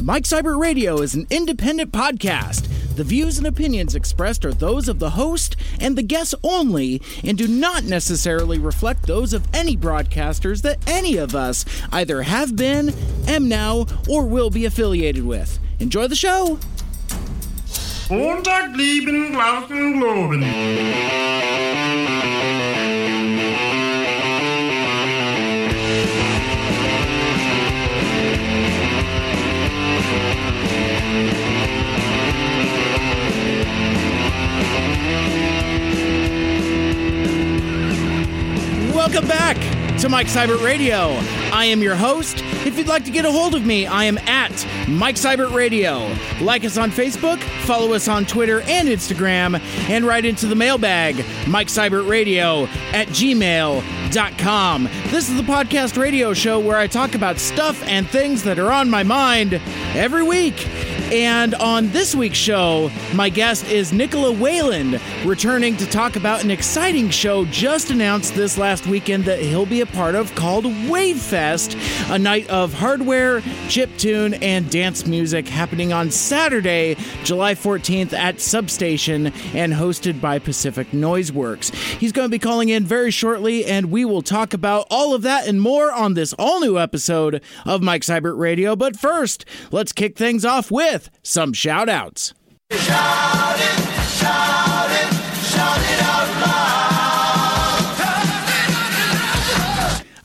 Mike Seibert Radio is an independent podcast. The views and opinions expressed are those of the host and the guests only and do not necessarily reflect those of any broadcasters that any of us either have been, am now, or will be affiliated with. Enjoy the show! Lieben Glauben. Welcome back to Mike Seibert Radio. I am your host. If you'd like to get a hold of me, I am at Mike Seibert Radio. Like us on Facebook, follow us on Twitter and Instagram, and write into the mailbag, Mike Seibert Radio at gmail.com. This is the podcast radio show where I talk about stuff and things that are on my mind every week. And on this week's show, my guest is Nikola Whallon, returning to talk about an exciting show just announced this last weekend that he'll be a part of called Wavefest, a night of hardware, chiptune, and dance music happening on Saturday, July 14th at Substation and hosted by Pacific Noiseworks. He's going to be calling in very shortly, and we will talk about all of that and more on this all new episode of Mike Seibert Radio. But first, let's kick things off with some shout outs.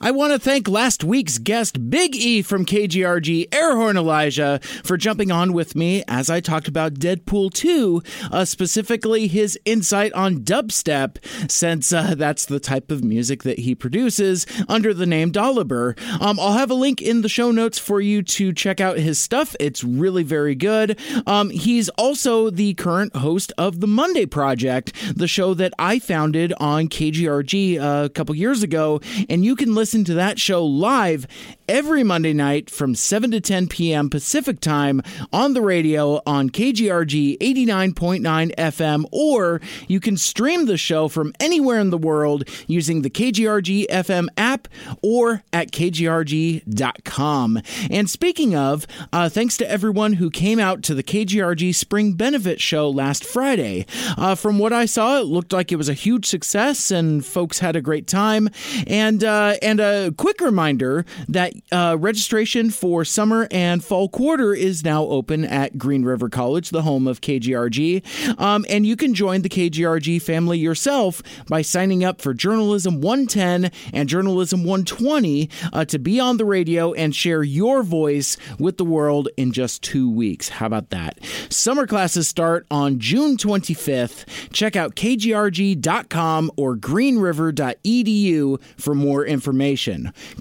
I want to thank last week's guest, Big E from KGRG, Airhorn Elijah, for jumping on with me as I talked about Deadpool 2, uh, specifically his insight on dubstep, since uh, that's the type of music that he produces under the name Dolliber. Um, I'll have a link in the show notes for you to check out his stuff. It's really very good. Um, he's also the current host of The Monday Project, the show that I founded on KGRG uh, a couple years ago, and you can listen to that show live every Monday night from 7 to 10 p.m. Pacific time on the radio on KGRG 89.9 FM, or you can stream the show from anywhere in the world using the KGRG FM app or at kgrg.com. And speaking of, uh, thanks to everyone who came out to the KGRG Spring Benefit Show last Friday. Uh, from what I saw, it looked like it was a huge success and folks had a great time. And uh, and a quick reminder that uh, registration for summer and fall quarter is now open at Green River College, the home of KGRG. Um, and you can join the KGRG family yourself by signing up for Journalism 110 and Journalism 120 uh, to be on the radio and share your voice with the world in just two weeks. How about that? Summer classes start on June 25th. Check out kgrg.com or greenriver.edu for more information.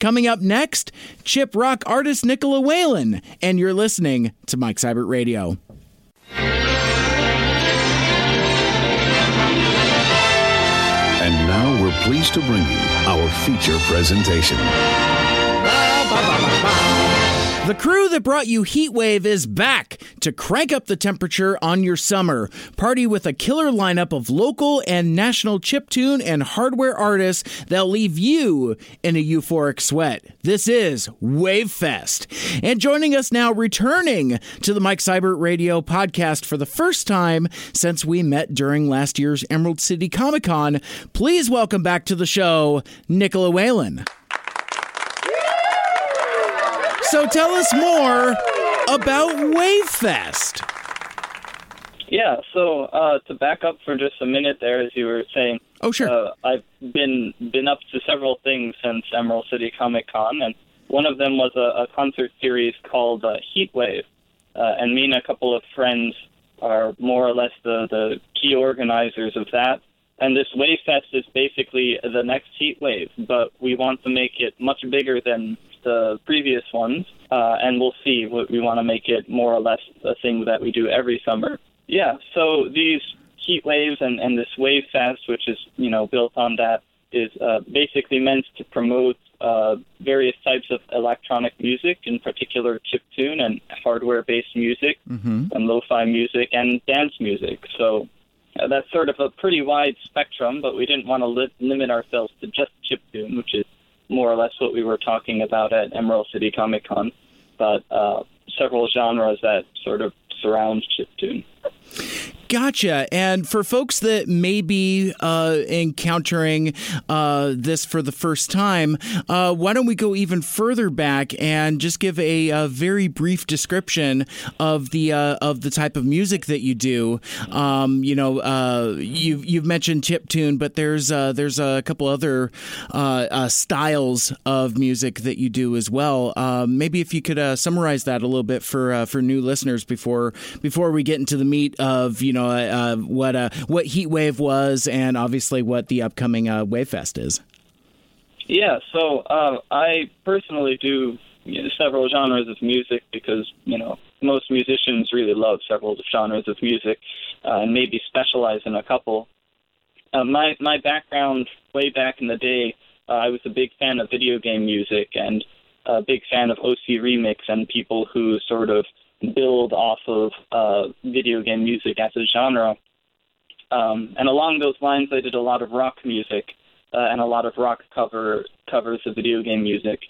Coming up next, chip rock artist Nikola Whallon, and you're listening to Mike Seibert Radio. And now we're pleased to bring you our feature presentation. The crew that brought you Heatwave is back to crank up the temperature on your summer. Party with a killer lineup of local and national chiptune and hardware artists that'll leave you in a euphoric sweat. This is Wavefest. And joining us now, returning to the Mike Seibert Radio podcast for the first time since we met during last year's Emerald City Comic Con, please welcome back to the show, Nikola Whallon. So tell us more about Wavefest. Yeah, so uh, to back up for just a minute there, as you were saying, Oh, sure. uh, I've been been up to several things since Emerald City Comic Con, and one of them was a, a concert series called uh, Heatwave. Uh, and me and a couple of friends are more or less the, the key organizers of that. And this Wave Fest is basically the next heat wave, but we want to make it much bigger than the previous ones, uh, and we'll see. We we want to make it more or less a thing that we do every summer. Yeah, so these heat waves and, and this Wave Fest, which is you know built on that, is uh, basically meant to promote uh, various types of electronic music, in particular chiptune and hardware-based music, Mm-hmm. and lo-fi music and dance music. So uh, that's sort of a pretty wide spectrum, but we didn't want to li- limit ourselves to just chiptune, which is more or less what we were talking about at Emerald City Comic Con. But uh, several genres that sort of surround chiptune. Gotcha. And for folks that may be uh, encountering uh, this for the first time, uh, why don't we go even further back and just give a, a very brief description of the uh, of the type of music that you do? Um, you know, uh, you've you've mentioned chip tune, but there's uh, there's a couple other styles of music that you do as well. Maybe if you could summarize that a little bit for for new listeners before before we get into the meat of you know uh, what uh, what Heat Wave was, and obviously what the upcoming uh, Wave Fest is. Yeah, so uh, I personally do you know, several genres of music because you know most musicians really love several genres of music uh, and maybe specialize in a couple. Uh, my my background way back in the day, uh, I was a big fan of video game music and a big fan of OC Remix and people who sort of build off of uh, video game music as a genre. Um, and along those lines, I did a lot of rock music uh, and a lot of rock cover covers of video game music,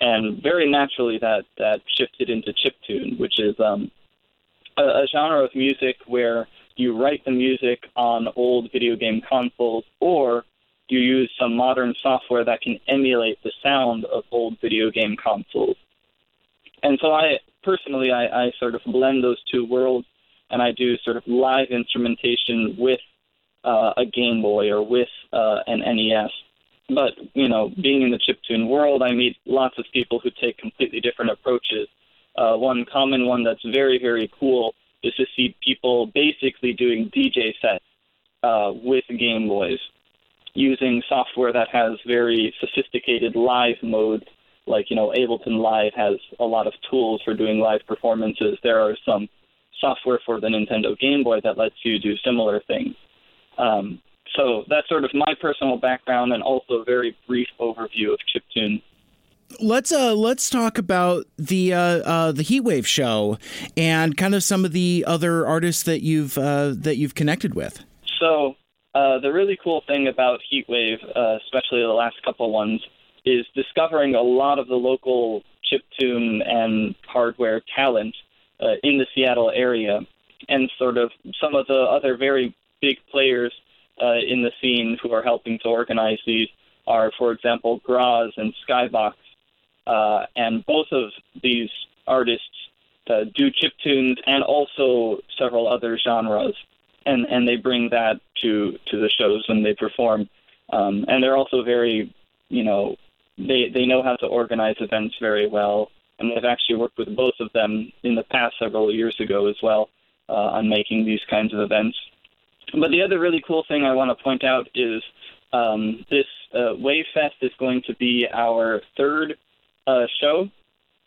and very naturally that that shifted into chiptune, which is um, a, a genre of music where you write the music on old video game consoles, or you use some modern software that can emulate the sound of old video game consoles. And so I personally, I, I sort of blend those two worlds, and I do sort of live instrumentation with uh, a Game Boy or with uh, an NES. But you know, being in the chiptune world, I meet lots of people who take completely different approaches. Uh, one common one that's very very cool is to see people basically doing DJ sets uh, with Game Boys using software that has very sophisticated live modes like you know Ableton Live has a lot of tools for doing live performances. There are some software for the Nintendo Game Boy that lets you do similar things. Um, so that's sort of my personal background and also a very brief overview of chiptune. Let's uh let's talk about the uh, uh the Heatwave show and kind of some of the other artists that you've uh, that you've connected with. So uh, the really cool thing about Heatwave, uh, especially the last couple ones, is discovering a lot of the local chiptune and hardware talent uh, in the Seattle area, and sort of some of the other very big players uh, in the scene who are helping to organize these are, for example, Graz and Skybox, uh, and both of these artists uh, do chip tunes and also several other genres, and and they bring that to to the shows when they perform, um, and they're also very you know they they know how to organize events very well, and we've actually worked with both of them in the past several years ago as well uh, on making these kinds of events. But the other really cool thing I want to point out is um, this uh, Wave Fest is going to be our third uh, show,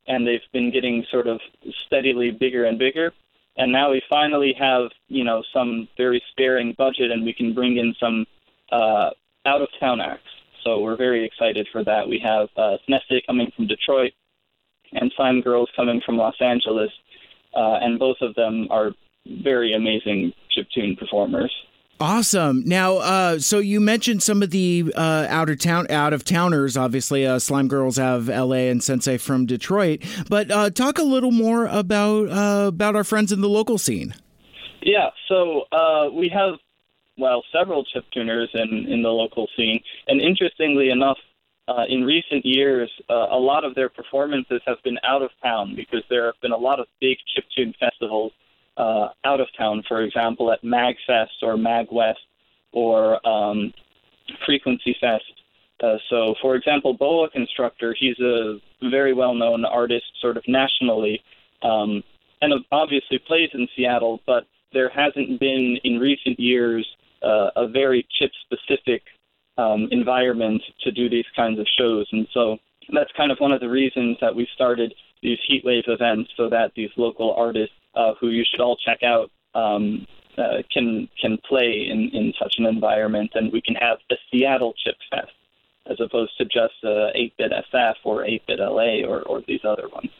and they've been getting sort of steadily bigger and bigger. And now we finally have, you know, some very sparing budget, and we can bring in some uh, out-of-town acts. So we're very excited for that. We have uh, Sneste coming from Detroit and Slime Girls coming from Los Angeles, uh, and both of them are very amazing chiptune performers. Awesome. Now, uh, so you mentioned some of the uh, out of town, out of towners. Obviously, uh, Slime Girls have L.A. and Sensei from Detroit. But uh, talk a little more about uh, about our friends in the local scene. Yeah. So uh, we have well, several chip tuners in, in the local scene. And interestingly enough, uh, in recent years, uh, a lot of their performances have been out of town because there have been a lot of big chip tune festivals uh, out of town. For example, at MagFest or MagWest or um, Frequency Fest. Uh, so, for example, Boa Constructor, he's a very well-known artist, sort of nationally, um, and obviously plays in Seattle. But there hasn't been in recent years uh, a very chip specific um, environment to do these kinds of shows. And so that's kind of one of the reasons that we started these heatwave events so that these local artists uh, who you should all check out um, uh, can can play in, in such an environment and we can have the Seattle Chip Fest as opposed to just uh, 8-bit SF or 8-bit LA or, or these other ones.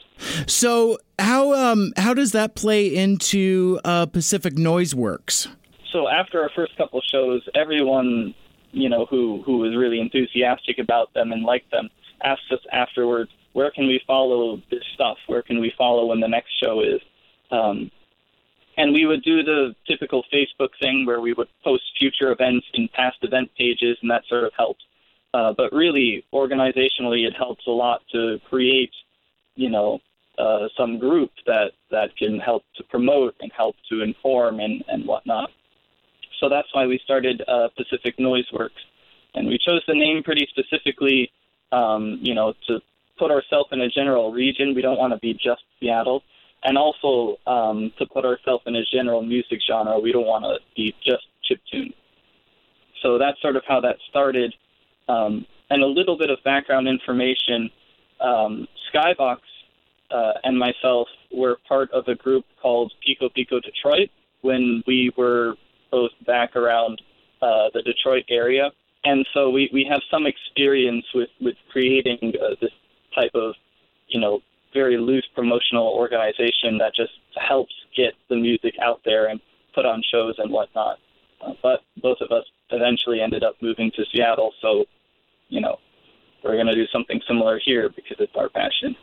So how um, how does that play into uh, Pacific Noise Works? So after our first couple shows, everyone you know who who was really enthusiastic about them and liked them asked us afterwards, where can we follow this stuff? Where can we follow when the next show is? Um, and we would do the typical Facebook thing where we would post future events in past event pages, and that sort of helped. Uh, but really, organizationally, it helps a lot to create, you know, uh, some group that that can help to promote and help to inform and and whatnot. So that's why we started uh, Pacific Noise Works, and we chose the name pretty specifically, um, you know, to put ourselves in a general region. We don't want to be just Seattle, and also um, to put ourselves in a general music genre. We don't want to be just chiptune. So that's sort of how that started. Um, and a little bit of background information. Um, Skybox uh, and myself were part of a group called Pico Pico Detroit when we were back around uh, the Detroit area. And so we, we have some experience with, with creating uh, this type of, you know, very loose promotional organization that just helps get the music out there and put on shows and whatnot. Uh, but both of us eventually ended up moving to Seattle, so, you know, we're going to do something similar here because it's our passion.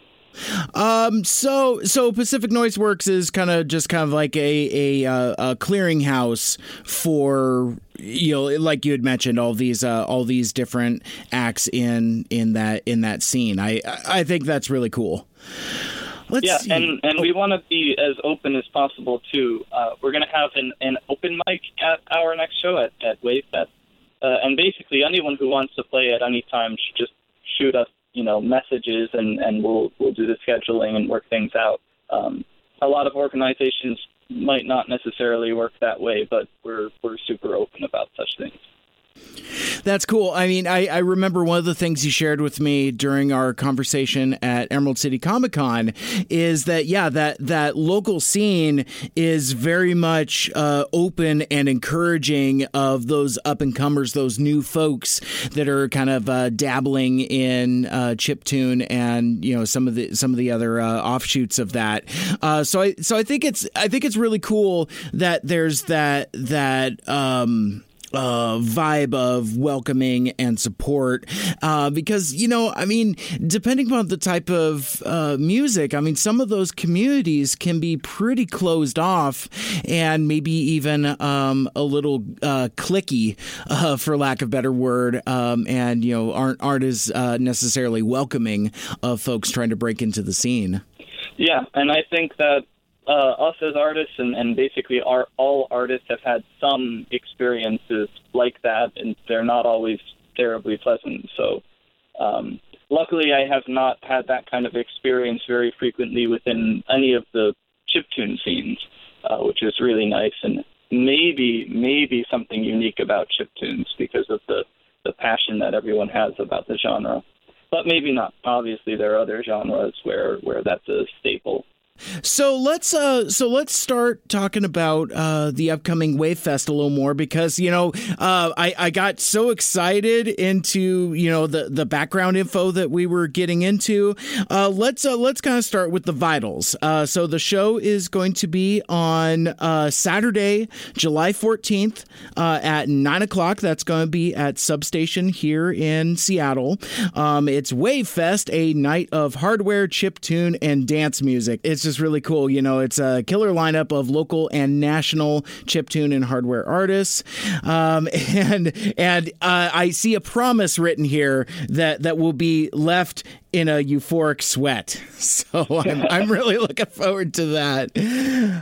Um, so so Pacific Noise Works is kind of just kind of like a a, uh, a clearinghouse for you know like you had mentioned all these uh, all these different acts in in that in that scene. I I think that's really cool. Let's yeah, see. and and we want to be as open as possible too. Uh, we're going to have an, an open mic at our next show at at WaveFest, uh, and basically anyone who wants to play at any time should just shoot us you know messages and and we'll we'll do the scheduling and work things out. Um, a lot of organizations might not necessarily work that way, but we're we're super open about such things. That's cool. I mean, I, I remember one of the things you shared with me during our conversation at Emerald City Comic Con is that yeah, that that local scene is very much uh, open and encouraging of those up and comers, those new folks that are kind of uh, dabbling in uh, chip tune and you know some of the some of the other uh, offshoots of that. Uh, so I so I think it's I think it's really cool that there's that that. Um, uh, vibe of welcoming and support. Uh, because you know i mean depending on the type of uh, music i mean some of those communities can be pretty closed off and maybe even um, a little uh, cliquey uh, for lack of better word um, and you know aren't aren't as uh, necessarily welcoming of folks trying to break into the scene. Yeah and i think that uh, us as artists and, and basically our, all artists have had some experiences like that, and they're not always terribly pleasant. So, um, luckily, I have not had that kind of experience very frequently within any of the chiptune scenes, uh, which is really nice and maybe maybe something unique about chiptunes because of the the passion that everyone has about the genre. But maybe not. Obviously, there are other genres where where that's a staple. So let's uh, so let's start talking about uh, the upcoming Wave Fest a little more because you know uh, I I got so excited into you know the the background info that we were getting into. Uh, let's uh, let's kind of start with the vitals. Uh, so the show is going to be on uh, Saturday, July fourteenth uh, at nine o'clock. That's going to be at Substation here in Seattle. Um, it's Wave Fest, a night of hardware, chip tune, and dance music. It's just really cool. You know, it's a killer lineup of local and national chiptune and hardware artists. Um, and and uh, I see a promise written here that that will be left in a euphoric sweat. So I'm, I'm really looking forward to that.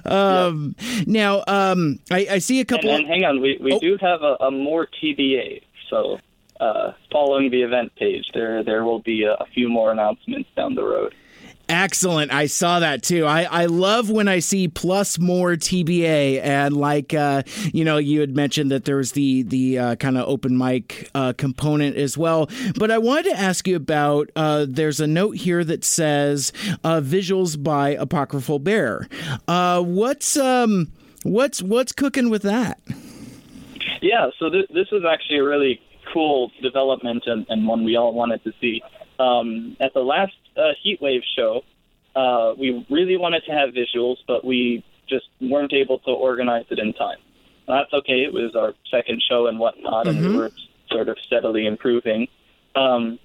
Um, Now, um, I, I, see a couple. And, and hang on, we, we oh. do have a, a more TBA. So uh, following the event page, there there will be a, a few more announcements down the road. Excellent. I saw that too. I, I love when I see plus more TBA and like uh, you know you had mentioned that there was the the uh, kind of open mic uh, component as well. But I wanted to ask you about uh, there's a note here that says uh, visuals by Apocryphal Bear. Uh, what's um what's what's cooking with that? Yeah, so this this is actually a really cool development and, and one we all wanted to see. Um, at the last uh, Heatwave show, uh, we really wanted to have visuals, but we just weren't able to organize it in time. That's okay. It was our second show and whatnot, mm-hmm. and we mm-hmm. were sort of steadily improving. Um,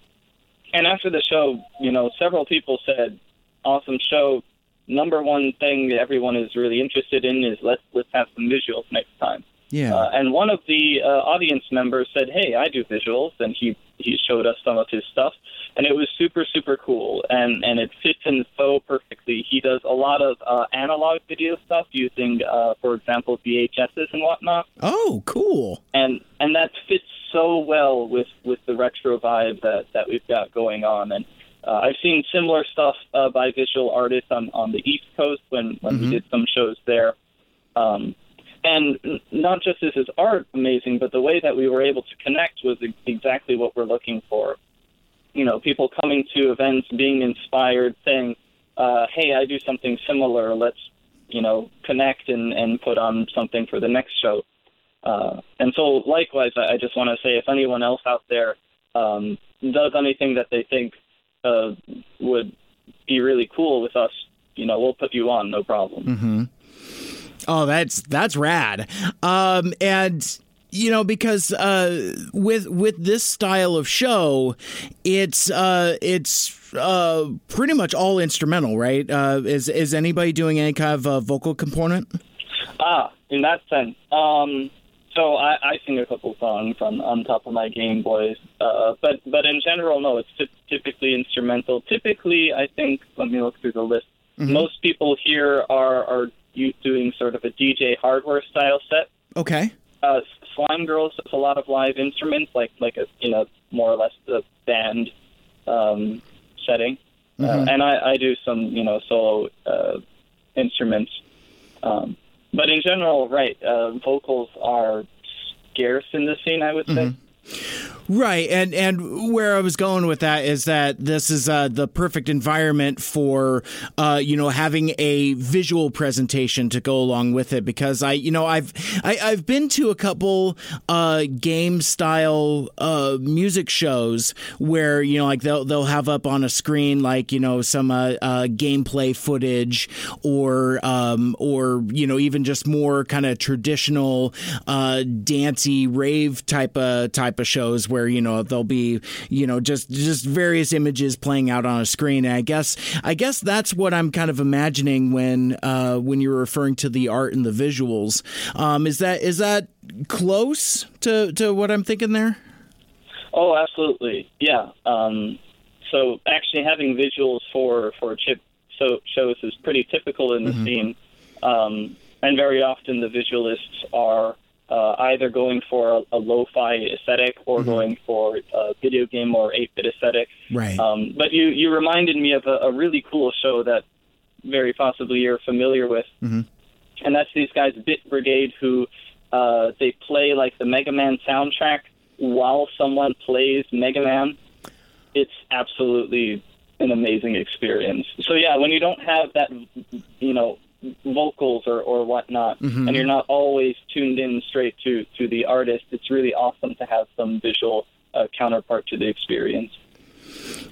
and after the show, you know, several people said, "Awesome show." Number one thing that everyone is really interested in is let's let's have some visuals next time. Yeah. Uh, and one of the uh, audience members said, "Hey, I do visuals," and he he showed us some of his stuff, and it was super super cool, and and it fits in so perfectly. He does a lot of uh, analog video stuff using, uh, for example, VHSs and whatnot, oh, cool. and and that fits so well with with the retro vibe that that we've got going on, and. Uh, I've seen similar stuff uh, by visual artists on, on the East Coast when, when we did some shows there. Um, and not just is his art amazing, but the way that we were able to connect was exactly what we're looking for. You know, people coming to events, being inspired, saying, uh, "Hey, I do something similar. Let's, you know, connect and and put on something for the next show." Uh, and so, likewise, I, I just want to say, if anyone else out there um, does anything that they think uh, would be really cool with us, you know, we'll put you on, no problem. Oh, that's that's rad. Um, and you know because uh, with with this style of show, it's uh, it's uh, pretty much all instrumental, right? Uh, is is anybody doing any kind of uh, vocal component? Ah, in that sense. Um, so I, I sing a couple songs on, on top of my Game Boys, uh, but but in general, no, it's ty- typically instrumental. Typically, I think. Let me look through the list. Most people here are are u- doing sort of a DJ hardware style set. Okay. Uh, Slime Girls has a lot of live instruments, like like a you know more or less the band um, setting, uh, and I, I do some you know solo uh, instruments. Um, but in general, right, uh, vocals are scarce in the scene. I would say. Right, and and where I was going with that is that this is uh, the perfect environment for uh, you know having a visual presentation to go along with it because I you know I've I, I've been to a couple uh, game style uh, music shows where you know like they'll they'll have up on a screen like you know some uh, uh, gameplay footage or um, or you know even just more kind of traditional dancey rave type of type of shows where you know there'll be you know just just various images playing out on a screen. And I guess I guess that's what I'm kind of imagining when uh, when you're referring to the art and the visuals. Um, is that is that close to to what I'm thinking there? Oh, absolutely, yeah. Um, so actually, having visuals for for chip so shows is pretty typical in the scene, um, and very often the visualists are uh, either going for a, a lo-fi aesthetic or going for a video game or 8-bit aesthetic. Right. Um, but you you reminded me of a, a really cool show that very possibly you're familiar with, and that's these guys Bit Brigade who uh, they play like the Mega Man soundtrack while someone plays Mega Man. It's absolutely an amazing experience. So yeah, when you don't have that, you know, vocals or, or whatnot, and you're not always tuned in straight to to the artist, it's really awesome to have some visual uh, counterpart to the experience.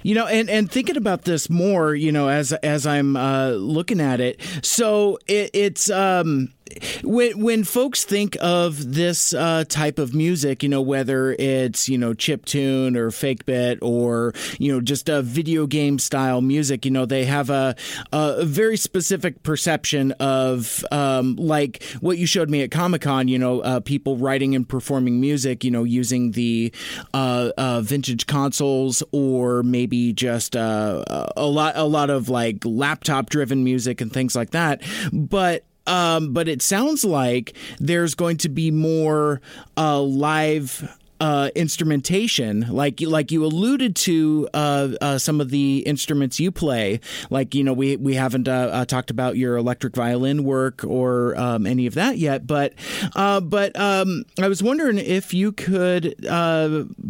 You know, and, and thinking about this more, you know, as as I'm uh, looking at it, so it, it's um, when when folks think of this uh, type of music, you know, whether it's you know chip tune or fake bit or you know just a video game style music, you know, they have a a very specific perception of um, like what you showed me at Comic Con. You know, uh, people writing and performing music, you know, using the uh, uh, vintage consoles or maybe just uh, a lot a lot of like laptop driven music and things like that, but um, but it sounds like there's going to be more uh, live uh, instrumentation, like like you alluded to uh, uh, some of the instruments you play. Like you know, we we haven't uh, uh, talked about your electric violin work or um, any of that yet, but uh, but um, I was wondering if you could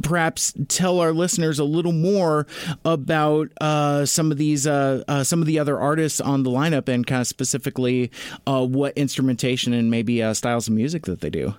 perhaps tell our listeners a little more about some of these some of the other artists on the lineup and kind of specifically what instrumentation and maybe styles of music that they do.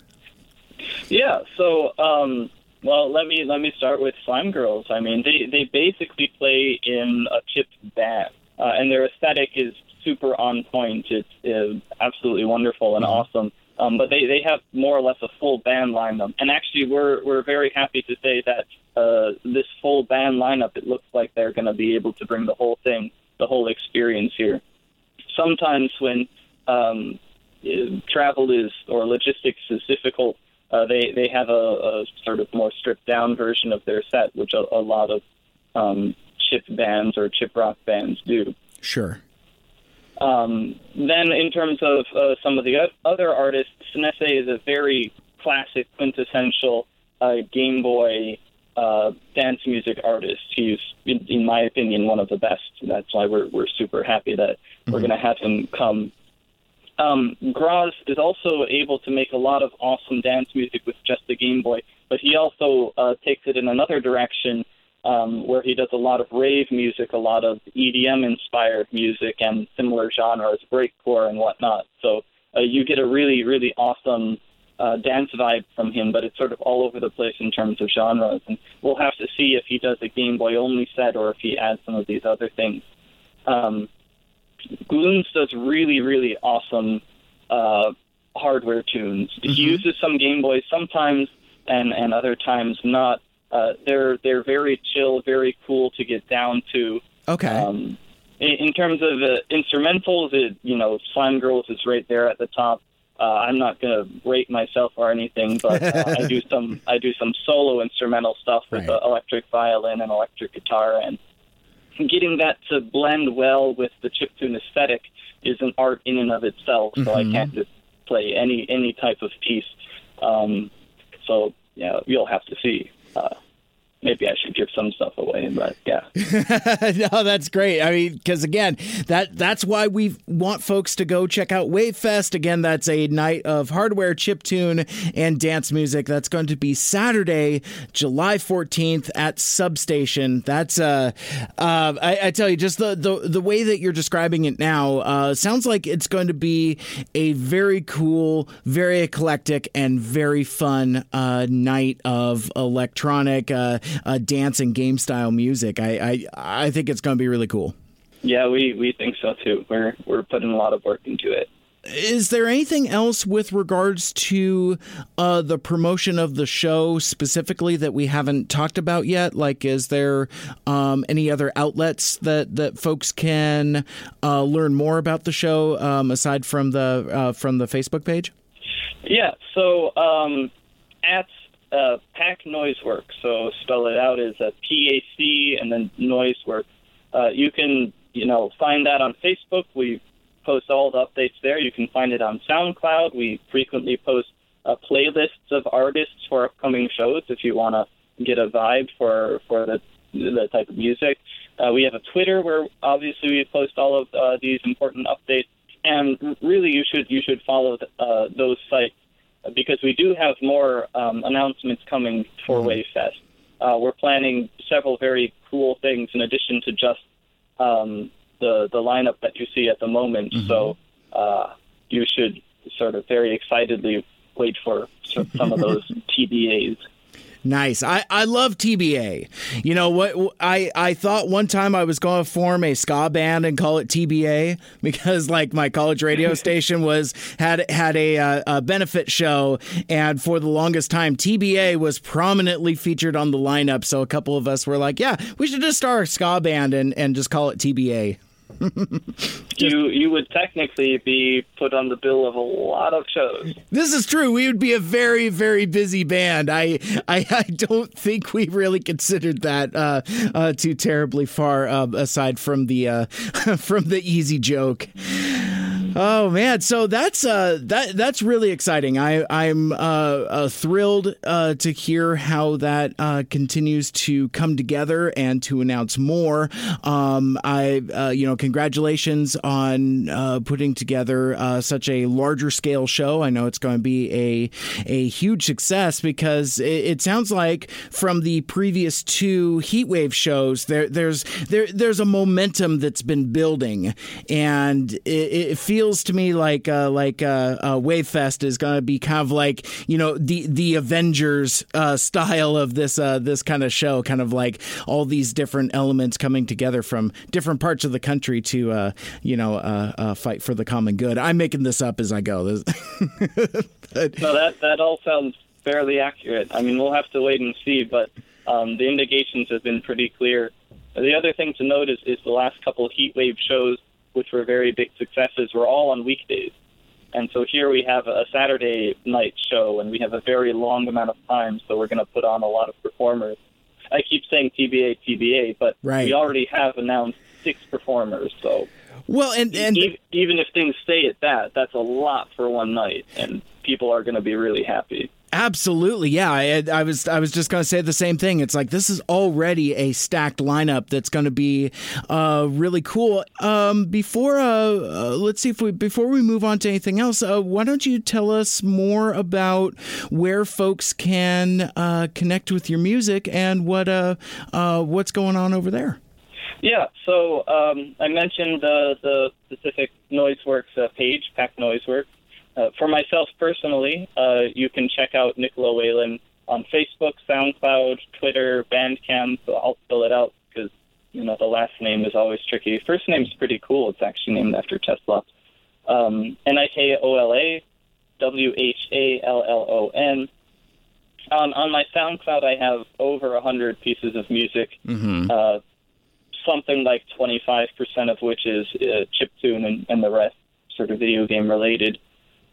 Yeah. So, um, well, let me let me start with Slime Girls. I mean, they they basically play in a chipped band, uh, and their aesthetic is super on point. It's uh, absolutely wonderful and awesome. Um, but they, they have more or less a full band lineup. And actually, we're, we're very happy to say that uh, this full band lineup, it looks like they're going to be able to bring the whole thing, the whole experience here. Sometimes when um, travel is or logistics is difficult, uh, they they have a, a sort of more stripped down version of their set, which a, a lot of um, chip bands or chip rock bands do. Sure. Um, then, in terms of uh, some of the other artists, Sinese is a very classic, quintessential uh, Game Boy uh, dance music artist. He's, in, in, my opinion, one of the best. That's why we're we're super happy that mm-hmm. we're going to have him come. Um, Graz is also able to make a lot of awesome dance music with just the Game Boy, but he also uh, takes it in another direction um, where he does a lot of rave music, a lot of EDM inspired music, and similar genres, breakcore and whatnot. So uh, you get a really, really awesome uh, dance vibe from him, but it's sort of all over the place in terms of genres. And we'll have to see if he does a Game Boy only set or if he adds some of these other things. Um, Gloons does really, really awesome uh, hardware tunes. Mm-hmm. He uses some Game Boys sometimes, and and other times not. Uh, they're they're very chill, very cool to get down to. Okay. Um, in, in terms of uh, instrumentals, it, you know, Slime Girls is right there at the top. Uh, I'm not going to rate myself or anything, but uh, I do some I do some solo instrumental stuff with right. electric violin and electric guitar, and getting that to blend well with the chiptune aesthetic is an art in and of itself. So mm-hmm. I can't just play any any type of piece. Um, so yeah, you'll have to see. Uh, maybe I should give some stuff away, but yeah. no, that's great. I mean, because again, that that's why we want folks to go check out Wavefest. Again, that's a night of hardware, chip tune, and dance music. That's going to be Saturday, July fourteenth at Substation. That's uh, uh I, I, tell you, just the, the the way that you're describing it now uh, sounds like it's going to be a very cool, very eclectic, and very fun uh, night of electronic. Uh, uh, dance and game style music. I I, I think it's going to be really cool. Yeah, we, we think so too. We're we're putting a lot of work into it. Is there anything else with regards to uh, the promotion of the show specifically that we haven't talked about yet? Like, is there um, any other outlets that, that folks can uh, learn more about the show um, aside from the uh, from the Facebook page? Yeah. So um, at uh, Pac Noisework. So spell it out as a P A C and then Noisework. Uh, you can you know find that on Facebook. We post all the updates there. You can find it on SoundCloud. We frequently post uh, playlists of artists for upcoming shows if you want to get a vibe for for the the type of music. Uh, we have a Twitter where obviously we post all of uh, these important updates, and really you should you should follow uh, those sites because we do have more um, announcements coming for mm-hmm. Wavefest. Uh, we're planning several very cool things in addition to just um, the the lineup that you see at the moment. Mm-hmm. So uh, you should sort of very excitedly wait for some of those TBAs. Nice. I, I love TBA. You know what? I, I thought one time I was going to form a ska band and call it TBA because like my college radio station was had had a, uh, a benefit show and for the longest time TBA was prominently featured on the lineup. So a couple of us were like, yeah, we should just start a ska band and and just call it TBA. you you would technically be put on the bill of a lot of shows. This is true. We would be a very very busy band. I I, I don't think we really considered that uh, uh, too terribly far uh, aside from the uh, from the easy joke. Oh man, so that's uh that that's really exciting. I I'm uh, uh thrilled uh, to hear how that uh, continues to come together and to announce more. Um, I you know congratulations on putting together such a larger scale show. I know it's going to be a a huge success because it, it sounds like from the previous two Heatwave shows there there's there there's a momentum that's been building and it, it feels feels to me like uh, like uh, uh, Wavefest is going to be kind of like you know the the Avengers uh, style of this uh, this kind of show, kind of like all these different elements coming together from different parts of the country to uh, you know fight for the common good. I'm making this up as I go. No, that that all sounds fairly accurate. I mean, we'll have to wait and see, but um, the indications have been pretty clear. The other thing to note is, is the last couple of heat wave shows, which were very big successes, were all on weekdays. And so here we have a Saturday night show, and we have a very long amount of time, so we're going to put on a lot of performers. I keep saying TBA, TBA, but Right. we already have announced six performers, so well, and and e- even if things stay at that, that's a lot for one night, and people are going to be really happy. Absolutely, yeah. I, I was I was just going to say the same thing. It's like this is already a stacked lineup that's going to be uh, really cool. Um, before uh, uh, let's see if we before we move on to anything else, uh, why don't you tell us more about where folks can uh, connect with your music and what uh, what's going on over there? Yeah, so um, I mentioned the Pacific Noiseworks page, Pac Noiseworks. Uh, for myself personally, uh, you can check out Nikola Whallon on Facebook, SoundCloud, Twitter, Bandcamp. So I'll fill it out because you know the last name is always tricky. First name's pretty cool. It's actually named after Tesla. Um, N I K O L A W H A L L O N. On on my SoundCloud, I have over a hundred pieces of music. Uh, something like 25% of which is uh, chiptune and, and the rest sort of video game related.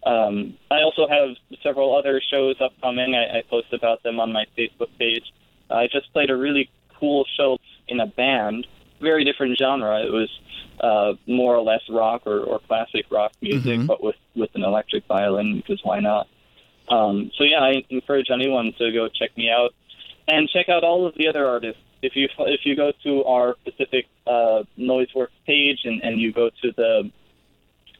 Um, I also have several other shows upcoming. I, I post about them on my Facebook page. I just played a really cool show in a band, very different genre. It was uh, more or less rock or, or classic rock music, but with, with an electric violin, because why not? Um, so yeah, I encourage anyone to go check me out and check out all of the other artists. If you if you go to our Pacific uh, Noiseworks page and, and you go to the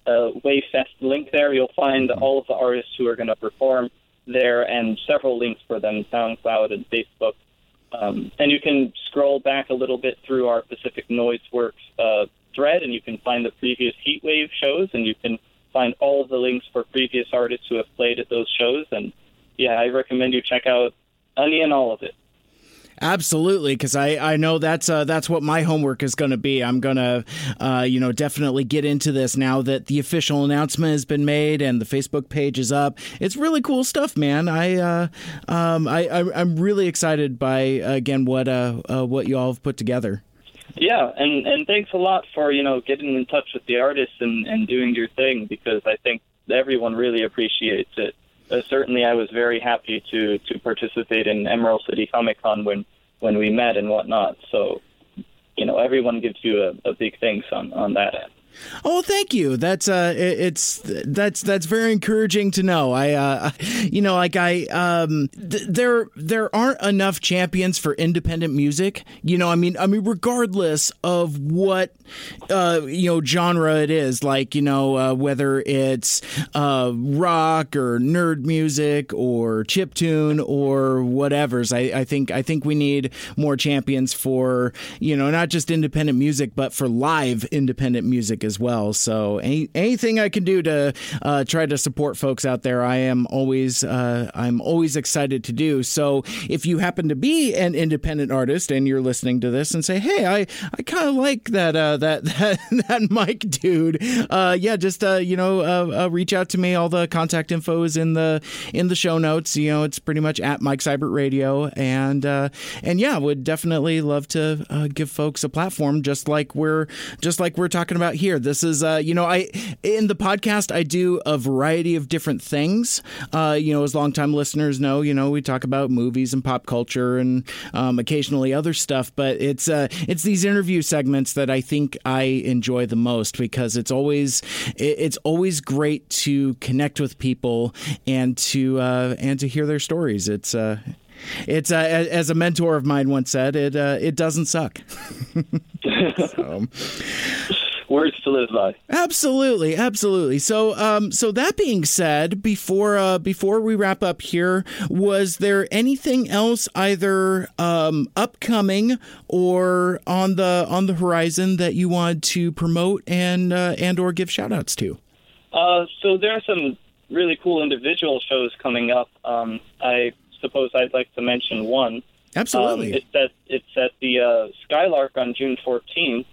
uh, Wavefest link there, you'll find all of the artists who are going to perform there and several links for them, SoundCloud and Facebook. Um, and you can scroll back a little bit through our Pacific Noiseworks uh, thread, and you can find the previous Heatwave shows, and you can find all of the links for previous artists who have played at those shows. And yeah, I recommend you check out any and all of it. Absolutely, because I, I know that's uh, that's what my homework is going to be. I'm going to, uh, you know, definitely get into this now that the official announcement has been made and the Facebook page is up. It's really cool stuff, man. I, uh, um, I, I I'm really excited by again what uh, uh what you all have put together. Yeah, and and thanks a lot for you know getting in touch with the artists and and doing your thing because I think everyone really appreciates it. Uh, certainly, I was very happy to to participate in Emerald City Comic Con when when we met and whatnot. So, you know, everyone gives you a, a big thanks on on that end. Oh, thank you. That's uh, it's that's that's very encouraging to know. I, uh, you know, like I, um, th- there there aren't enough champions for independent music. You know, I mean, I mean, regardless of what, uh, you know, genre it is, like you know, uh, whether it's uh, rock or nerd music or chiptune or whatever's. I, I think I think we need more champions for you know not just independent music but for live independent music as well. So any, anything I can do to uh, try to support folks out there, I am always uh, I'm always excited to do. So if you happen to be an independent artist and you're listening to this and say, hey, I I kind of like that uh, that that that Mike dude, uh, yeah, just uh, you know uh, reach out to me. All the contact info is in the in the show notes. You know, it's pretty much at Mike Seibert Radio, and and yeah, would definitely love to give folks a platform, just like we're just like we're talking about here. This is uh, you know, I in the podcast I do a variety of different things. Uh, you know, as longtime listeners know, you know, we talk about movies and pop culture and um, occasionally other stuff, but it's uh, it's these interview segments that I think I enjoy the most because it's always it's always great to connect with people and to uh, and to hear their stories. It's uh, it's uh, as a mentor of mine once said, it uh, it doesn't suck. so. Words to live by. Absolutely, absolutely. So, um, so that being said, before uh, before we wrap up here, was there anything else either um, upcoming or on the on the horizon that you wanted to promote and uh, and or give shout outs to? Uh, so there are some really cool individual shows coming up. Um, I suppose I'd like to mention one. Absolutely. Um, it's at it's at the uh, Skylark on June 14th,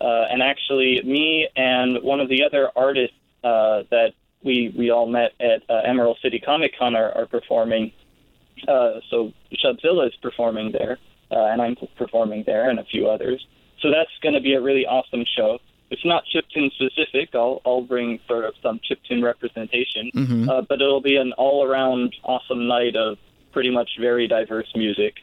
uh, and actually, me and one of the other artists uh, that we we all met at uh, Emerald City Comic Con are, are performing. Uh, so Shubzilla is performing there, uh, and I'm performing there, and a few others. So that's going to be a really awesome show. It's not chiptune specific. I'll I'll bring sort of some chiptune representation, Mhm. uh, but it'll be an all around awesome night of pretty much very diverse music.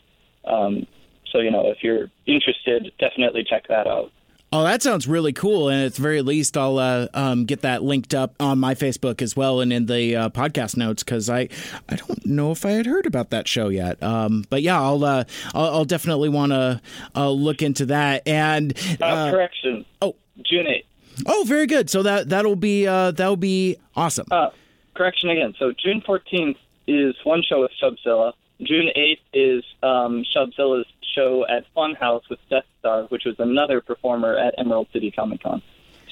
Um, so you know, if you're interested, definitely check that out. Oh, that sounds really cool. And at the very least, I'll uh, um, get that linked up on my Facebook as well and in the uh, podcast notes because I, I don't know if I had heard about that show yet. Um, but yeah, I'll, uh, I'll, I'll definitely want to uh, look into that. And Uh, uh, correction. oh. June 8th. oh, very good. So that that'll be uh, that'll be awesome. Uh, correction again. So June 14th is one show with Shubzilla. June 8th is um, Shubzilla's show at Funhouse with Death Star, which was another performer at Emerald City Comic Con.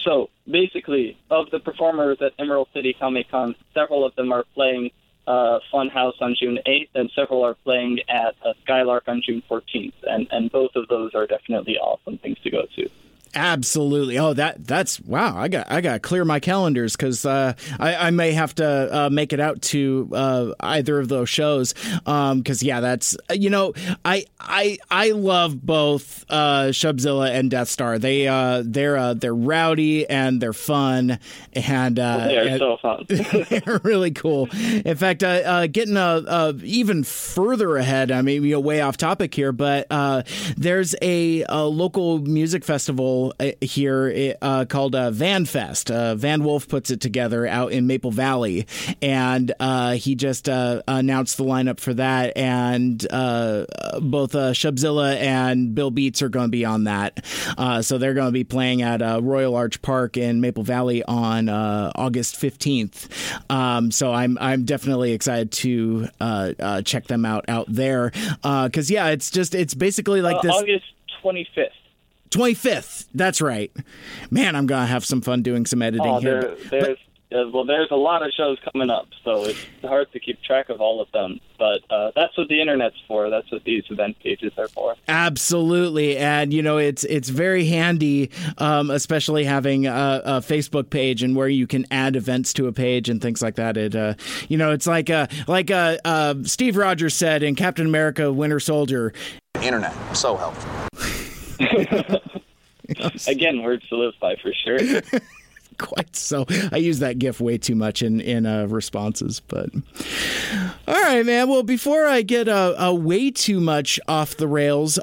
So basically, of the performers at Emerald City Comic Con, several of them are playing uh, Funhouse on June 8th, and several are playing at uh, Skylark on June 14th. And, and both of those are definitely awesome things to go to. Absolutely. Oh, that that's wow. I got I got to clear my calendars because uh, I, I may have to uh, make it out to uh, either of those shows. Because yeah, that's you know I I I love both uh, Shubzilla and Death Star. They uh, they're uh, they're rowdy and they're fun and uh, They are so fun. they're really cool. In fact, uh, uh, getting uh, uh, even further ahead, I mean, you know, way off topic here, but uh, there's a, a local music festival uh, here uh, called uh, Van Fest. Uh, Van Wolf puts it together out in Maple Valley, and uh, he just uh, announced the lineup for that. And uh, both uh, Shubzilla and Bill Beats are going to be on that. Uh, so they're going to be playing at uh, Royal Arch Park in Maple Valley on uh, August 15th. Um, so I'm I'm definitely excited to uh, uh, check them out out there because yeah, it's just it's basically like this. August 25th. 25th. That's right. Man, I'm going to have some fun doing some editing Oh, here. there, but- there's uh, well, there's a lot of shows coming up, so it's hard to keep track of all of them. But uh, that's what the internet's for. That's what these event pages are for. Absolutely, and you know it's it's very handy, um, especially having a, a Facebook page and where you can add events to a page and things like that. It, uh, you know, it's like uh, like uh, uh, Steve Rogers said in Captain America: Winter Soldier. Internet, so helpful. Again, words to live by for sure. Quite so. I use that GIF way too much in in uh, responses, but all right, man. Well, before I get uh, uh, way too much off the rails,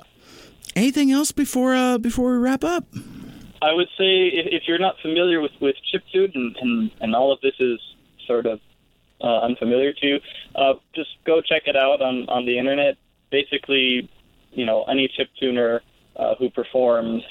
anything else before uh, before we wrap up? I would say if, if you're not familiar with with chiptune and, and and all of this is sort of uh, unfamiliar to you, uh, just go check it out on on the internet. Basically, you know, any chiptuner uh, who performs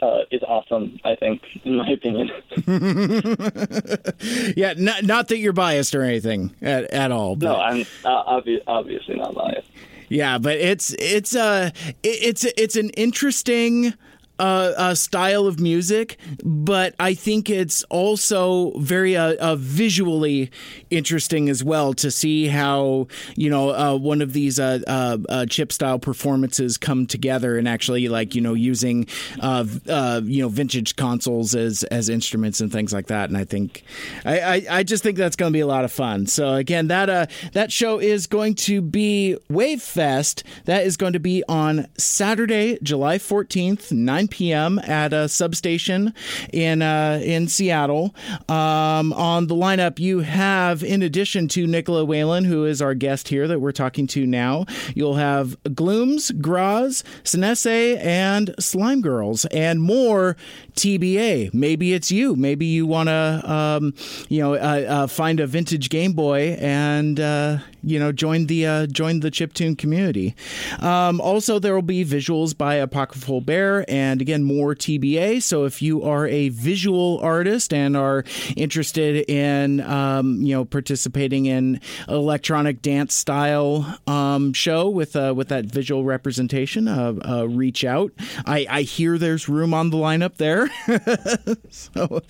uh, is awesome. I think, in my opinion. yeah, not, not that you're biased or anything at, at all. But, no, I'm uh, obvi- obviously not biased. Yeah, but it's it's uh it's it's an interesting uh, style of music, but I think it's also very uh, uh, visually interesting as well to see how you know uh, one of these uh, chip style performances come together and actually like you know using you know vintage consoles as as instruments and things like that. And I think I I, I just think that's going to be a lot of fun. So again, that uh that show is going to be Wave Fest. That is going to be on Saturday, July fourteenth, nine p.m. at a substation in uh, in Seattle. Um, on the lineup, you have, in addition to Nikola Whallon, who is our guest here that we're talking to now, you'll have Glooms, Graz, Sinese, and Slime Girls, and more TBA. Maybe it's you. Maybe you want to, um, you know, uh, uh, find a vintage Game Boy and uh, you know join the uh, join the chiptune community. Um, also, there will be visuals by Apocryphal Bear and and again, more TBA. So if you are a visual artist and are interested in, um, you know, participating in electronic dance style um, show with uh, with that visual representation, uh, uh, reach out. I, I hear there's room on the lineup there. so,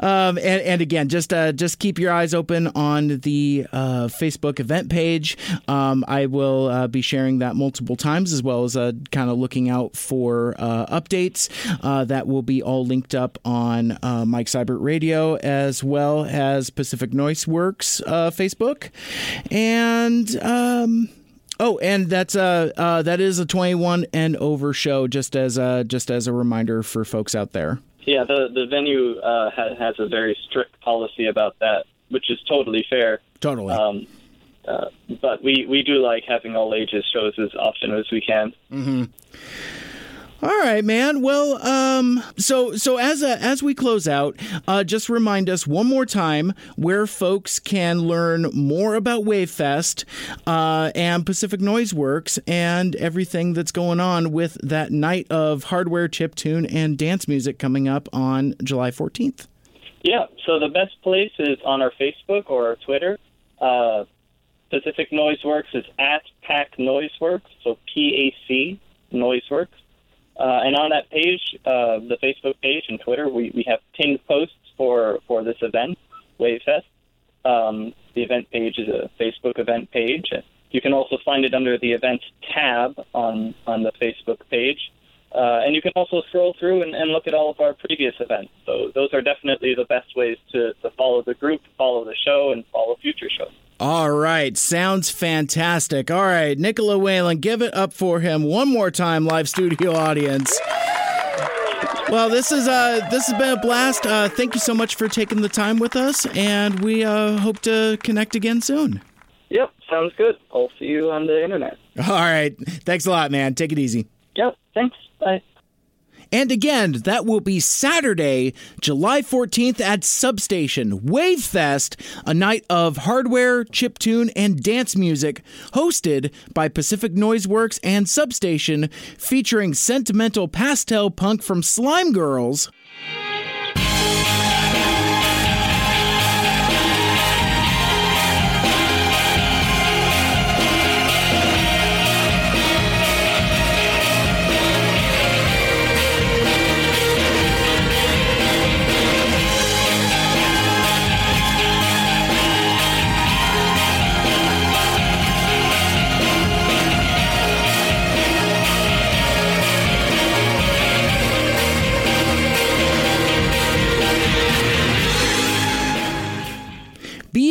um, and, and again, just uh, just keep your eyes open on the uh, Facebook event page. Um, I will uh, be sharing that multiple times, as well as kind of looking out for uh, Uh, that will be all linked up on uh, Mike Seibert Radio, as well as Pacific Noiseworks uh, Facebook, and. Um, Oh, and that's uh, uh that is a 21 and over show. Just as a just as a reminder for folks out there. Yeah, the the venue uh, ha- has a very strict policy about that, which is totally fair. Totally. Um, uh, but we, we do like having all ages shows as often as we can. All right, man. Well, um, so so as a, as we close out, uh, just remind us one more time where folks can learn more about Wavefest uh, and Pacific Noiseworks and everything that's going on with that night of hardware, chip tune, and dance music coming up on July fourteenth. Yeah, so the best place is on our Facebook or our Twitter. Uh, Pacific Noise Works is at Pac Noiseworks, so P A C Noise Works. Uh, and on that page, uh, the Facebook page and Twitter, we, we have pinned posts for, for this event, Wavefest. Um, the event page is a Facebook event page. You can also find it under the events tab on, on the Facebook page. Uh, and you can also scroll through and, and look at all of our previous events. So those are definitely the best ways to, to follow the group, follow the show, and follow future shows. All right, sounds fantastic. All right, Nikola Whallon, give it up for him one more time, live studio audience. Well, this is uh, this has been a blast. Uh, thank you so much for taking the time with us, and we uh, hope to connect again soon. Yep, sounds good. I'll see you on the internet. All right, thanks a lot, man. Take it easy. Yep, thanks. Bye. And again, that will be Saturday, July 14th at Substation Wavefest, a night of hardware, chiptune, and dance music hosted by Pacific Noiseworks and Substation, featuring sentimental pastel punk from Slime Girls.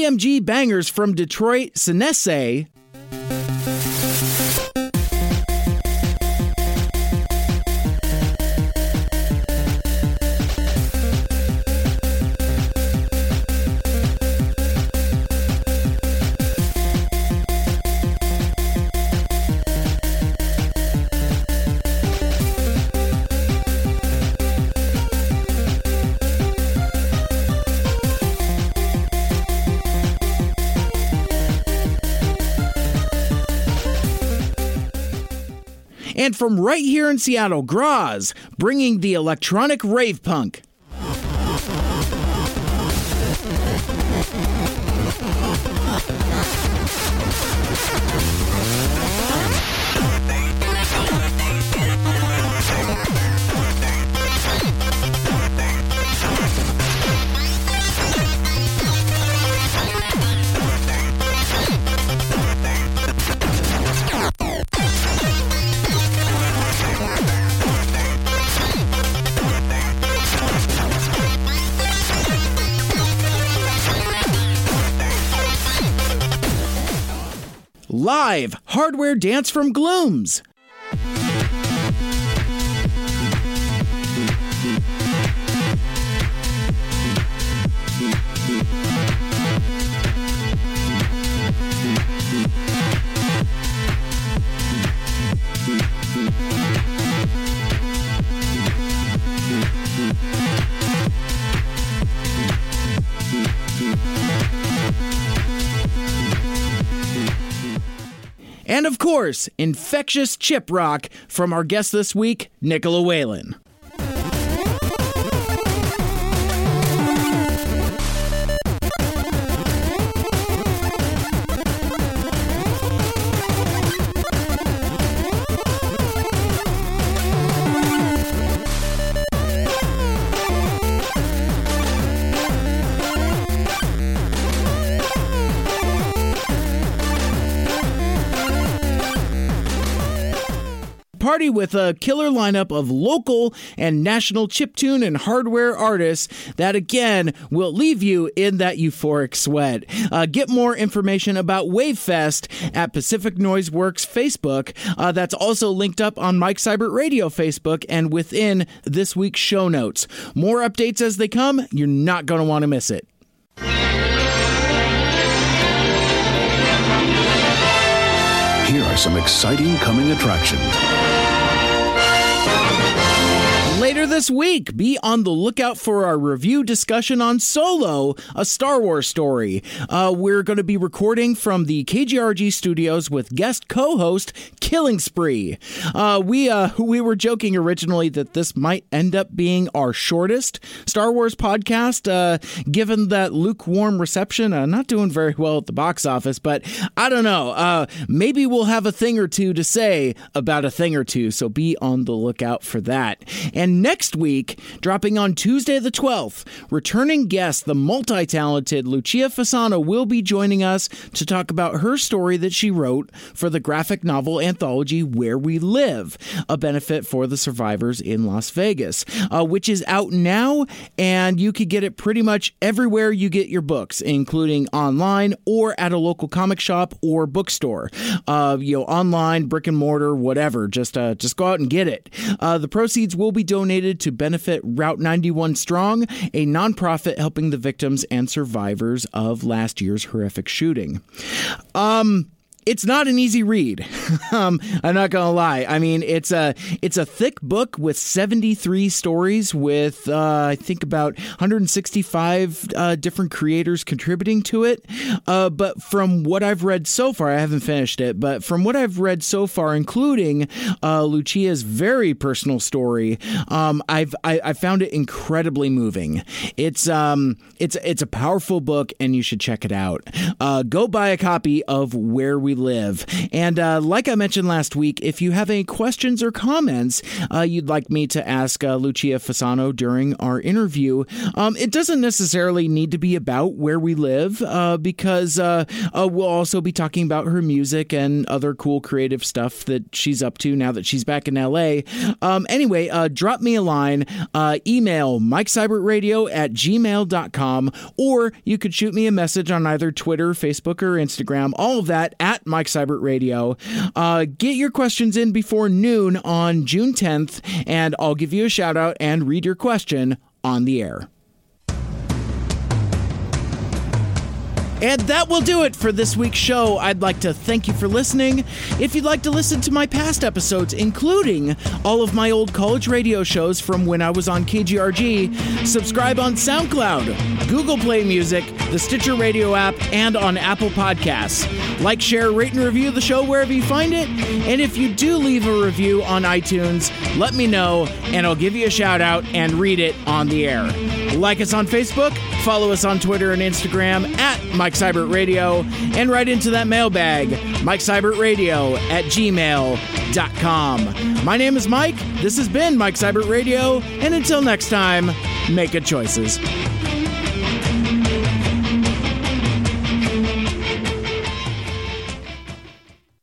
BMG bangers from Detroit, Sinese. From right here in Seattle, Graz, bringing the electronic rave punk. Live hardware dance from Glooms. And of course, infectious chip rock from our guest this week, Nikola Whallon. Party with a killer lineup of local and national chiptune and hardware artists that, again, will leave you in that euphoric sweat. Uh, get more information about Wavefest at Pacific Noiseworks Facebook. Uh, that's also linked up on Mike Seibert Radio Facebook and within this week's show notes. More updates as they come. You're not going to want to miss it. Here are some exciting coming attractions. Later this week, be on the lookout for our review discussion on Solo, a Star Wars story. Uh, we're going to be recording from the KGRG studios with guest co-host Killing Spree. Uh, we uh, we were joking originally that this might end up being our shortest Star Wars podcast, uh, given that lukewarm reception. Uh, not doing very well at the box office, but I don't know. Uh, maybe we'll have a thing or two to say about a thing or two. So be on the lookout for that. And next week, dropping on Tuesday the 12th, returning guest, the multi talented Lucia Fasano, will be joining us to talk about her story that she wrote for the graphic novel anthology Where We Live, a benefit for the survivors in Las Vegas, uh, which is out now, and you could get it pretty much everywhere you get your books, including online or at a local comic shop or bookstore. Uh, you know, online, brick and mortar, whatever. Just uh, just go out and get it. Uh, the proceeds will be donated donated to benefit Route 91 Strong, a nonprofit helping the victims and survivors of last year's horrific shooting. Um, it's not an easy read. um, I'm not gonna lie. I mean, it's a it's a thick book with 73 stories, with uh, I think about 165 uh, different creators contributing to it. Uh, but from what I've read so far, I haven't finished it, but from what I've read so far, including uh, Lucia's very personal story, um, I've I, I, found it incredibly moving. It's um it's it's a powerful book, and you should check it out. Uh, go buy a copy of Where We we live. And uh, like I mentioned last week, if you have any questions or comments uh, you'd like me to ask uh, Lucia Fasano during our interview, um, it doesn't necessarily need to be about where we live uh, because uh, uh, we'll also be talking about her music and other cool creative stuff that she's up to now that she's back in LA. Um, anyway, drop me a line, email MikeSeibertRadio at gmail.com, or you could shoot me a message on either Twitter, Facebook, or Instagram. All of that at at Mike Seibert Radio. Uh, get your questions in before noon on June 10th, and I'll give you a shout out and read your question on the air. And that will do it for this week's show. I'd like to thank you for listening. If you'd like to listen to my past episodes, including all of my old college radio shows from when I was on KGRG, subscribe on SoundCloud, Google Play Music, the Stitcher Radio app, and on Apple Podcasts. Like, share, rate, and review the show wherever you find it. And if you do leave a review on iTunes, let me know, and I'll give you a shout out and read it on the air. Like us on Facebook, follow us on Twitter and Instagram at Mike Mike Seibert Radio, and right into that mailbag, Mike Seibert Radio at gmail.com. My name is Mike. This has been Mike Seibert Radio, and until next time, make good choices.